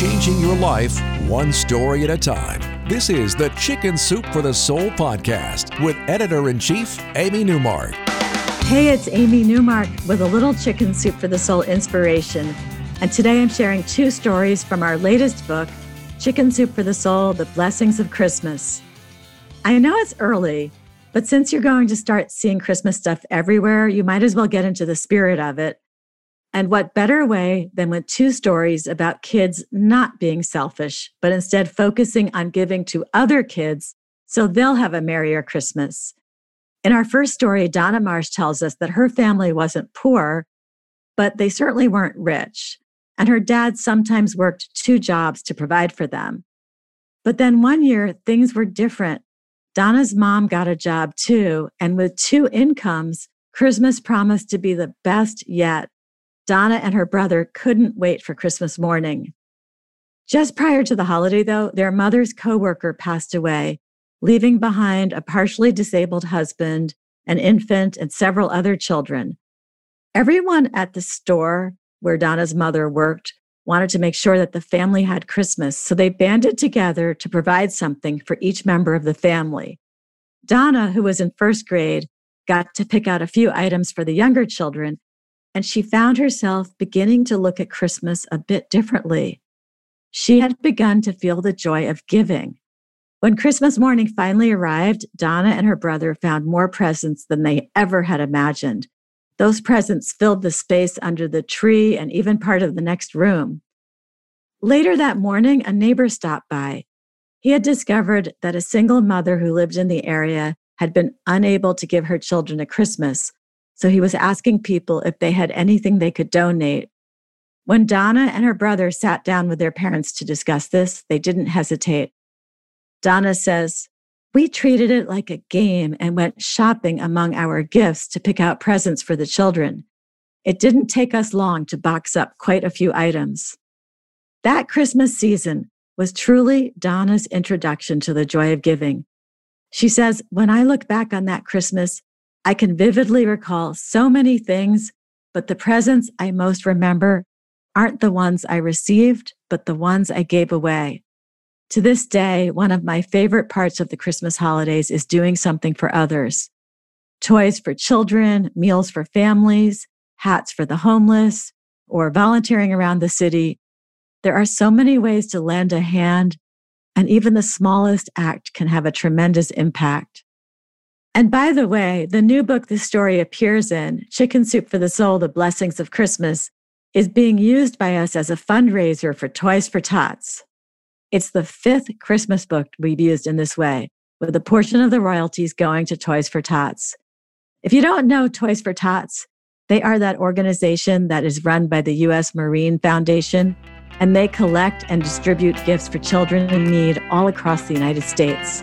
Changing your life one story at a time. This is the Chicken Soup for the Soul podcast with editor in chief, Amy Newmark. Hey, it's Amy Newmark with a little Chicken Soup for the Soul inspiration. And today I'm sharing two stories from our latest book, Chicken Soup for the Soul The Blessings of Christmas. I know it's early, but since you're going to start seeing Christmas stuff everywhere, you might as well get into the spirit of it. And what better way than with two stories about kids not being selfish, but instead focusing on giving to other kids so they'll have a merrier Christmas. In our first story, Donna Marsh tells us that her family wasn't poor, but they certainly weren't rich. And her dad sometimes worked two jobs to provide for them. But then one year, things were different. Donna's mom got a job too. And with two incomes, Christmas promised to be the best yet. Donna and her brother couldn't wait for Christmas morning. Just prior to the holiday, though, their mother's coworker passed away, leaving behind a partially disabled husband, an infant, and several other children. Everyone at the store where Donna's mother worked wanted to make sure that the family had Christmas, so they banded together to provide something for each member of the family. Donna, who was in first grade, got to pick out a few items for the younger children and she found herself beginning to look at Christmas a bit differently. She had begun to feel the joy of giving. When Christmas morning finally arrived, Donna and her brother found more presents than they ever had imagined. Those presents filled the space under the tree and even part of the next room. Later that morning, a neighbor stopped by. He had discovered that a single mother who lived in the area had been unable to give her children a Christmas, so he was asking people if they had anything they could donate. When Donna and her brother sat down with their parents to discuss this, they didn't hesitate. Donna says, We treated it like a game and went shopping among our gifts to pick out presents for the children. It didn't take us long to box up quite a few items. That Christmas season was truly Donna's introduction to the joy of giving. She says, When I look back on that Christmas, I can vividly recall so many things, but the presents I most remember aren't the ones I received, but the ones I gave away. To this day, one of my favorite parts of the Christmas holidays is doing something for others. Toys for children, meals for families, hats for the homeless, or volunteering around the city. There are so many ways to lend a hand, and even the smallest act can have a tremendous impact. And by the way, the new book this story appears in, Chicken Soup for the Soul The Blessings of Christmas, is being used by us as a fundraiser for Toys for Tots. It's the fifth Christmas book we've used in this way, with a portion of the royalties going to Toys for Tots. If you don't know Toys for Tots, they are that organization that is run by the U.S. Marine Foundation, and they collect and distribute gifts for children in need all across the United States.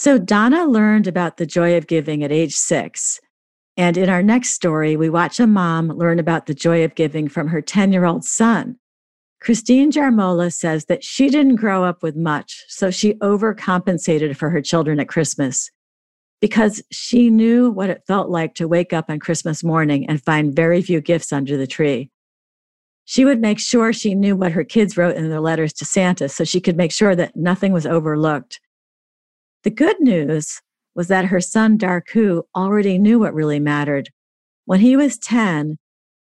So Donna learned about the joy of giving at age six. And in our next story, we watch a mom learn about the joy of giving from her 10 year old son. Christine Jarmola says that she didn't grow up with much, so she overcompensated for her children at Christmas because she knew what it felt like to wake up on Christmas morning and find very few gifts under the tree. She would make sure she knew what her kids wrote in their letters to Santa so she could make sure that nothing was overlooked. The good news was that her son Darku already knew what really mattered. When he was 10,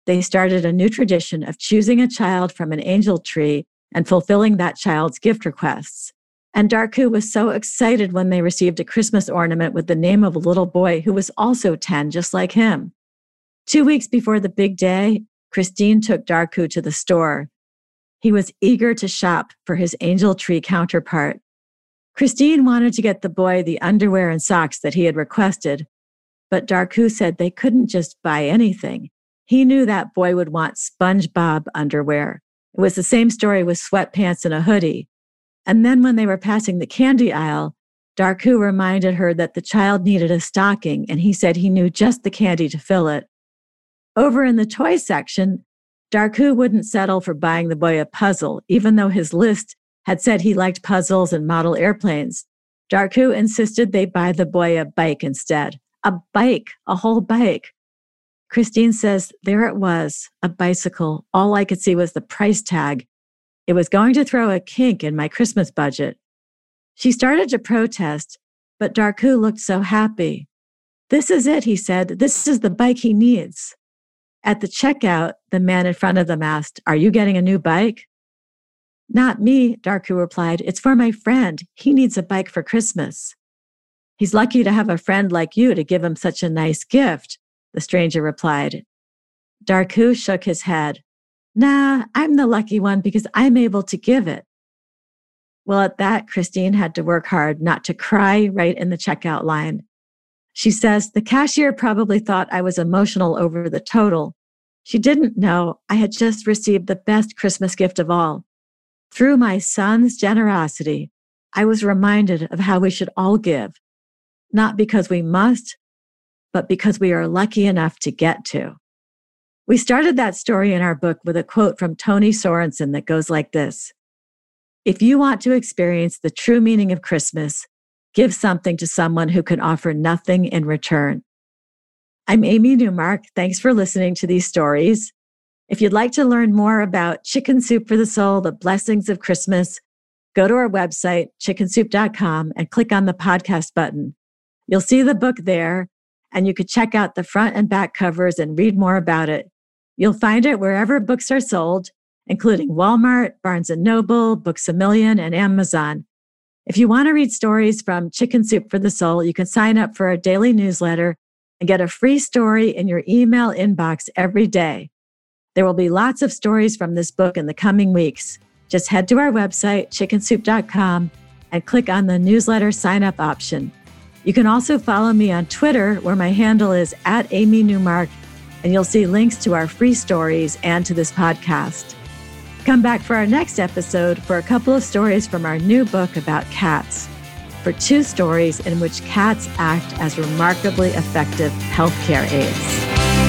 they started a new tradition of choosing a child from an angel tree and fulfilling that child's gift requests. And Darku was so excited when they received a Christmas ornament with the name of a little boy who was also 10, just like him. Two weeks before the big day, Christine took Darku to the store. He was eager to shop for his angel tree counterpart. Christine wanted to get the boy the underwear and socks that he had requested, but Darku said they couldn't just buy anything. He knew that boy would want SpongeBob underwear. It was the same story with sweatpants and a hoodie. And then when they were passing the candy aisle, Darku reminded her that the child needed a stocking, and he said he knew just the candy to fill it. Over in the toy section, Darku wouldn't settle for buying the boy a puzzle, even though his list had said he liked puzzles and model airplanes. Darku insisted they buy the boy a bike instead. A bike, a whole bike. Christine says, there it was, a bicycle. All I could see was the price tag. It was going to throw a kink in my Christmas budget. She started to protest, but Darku looked so happy. This is it, he said. This is the bike he needs. At the checkout, the man in front of them asked, Are you getting a new bike? Not me, Darku replied. It's for my friend. He needs a bike for Christmas. He's lucky to have a friend like you to give him such a nice gift, the stranger replied. Darku shook his head. Nah, I'm the lucky one because I'm able to give it. Well, at that, Christine had to work hard not to cry right in the checkout line. She says, the cashier probably thought I was emotional over the total. She didn't know I had just received the best Christmas gift of all. Through my son's generosity, I was reminded of how we should all give, not because we must, but because we are lucky enough to get to. We started that story in our book with a quote from Toni Sorenson that goes like this If you want to experience the true meaning of Christmas, give something to someone who can offer nothing in return. I'm Amy Newmark. Thanks for listening to these stories. If you'd like to learn more about Chicken Soup for the Soul, the blessings of Christmas, go to our website, chickensoup.com, and click on the podcast button. You'll see the book there, and you could check out the front and back covers and read more about it. You'll find it wherever books are sold, including Walmart, Barnes & Noble, Books A Million, and Amazon. If you want to read stories from Chicken Soup for the Soul, you can sign up for our daily newsletter and get a free story in your email inbox every day. There will be lots of stories from this book in the coming weeks. Just head to our website, chickensoup.com, and click on the newsletter sign up option. You can also follow me on Twitter, where my handle is at Amy Newmark, and you'll see links to our free stories and to this podcast. Come back for our next episode for a couple of stories from our new book about cats. For two stories in which cats act as remarkably effective healthcare aides.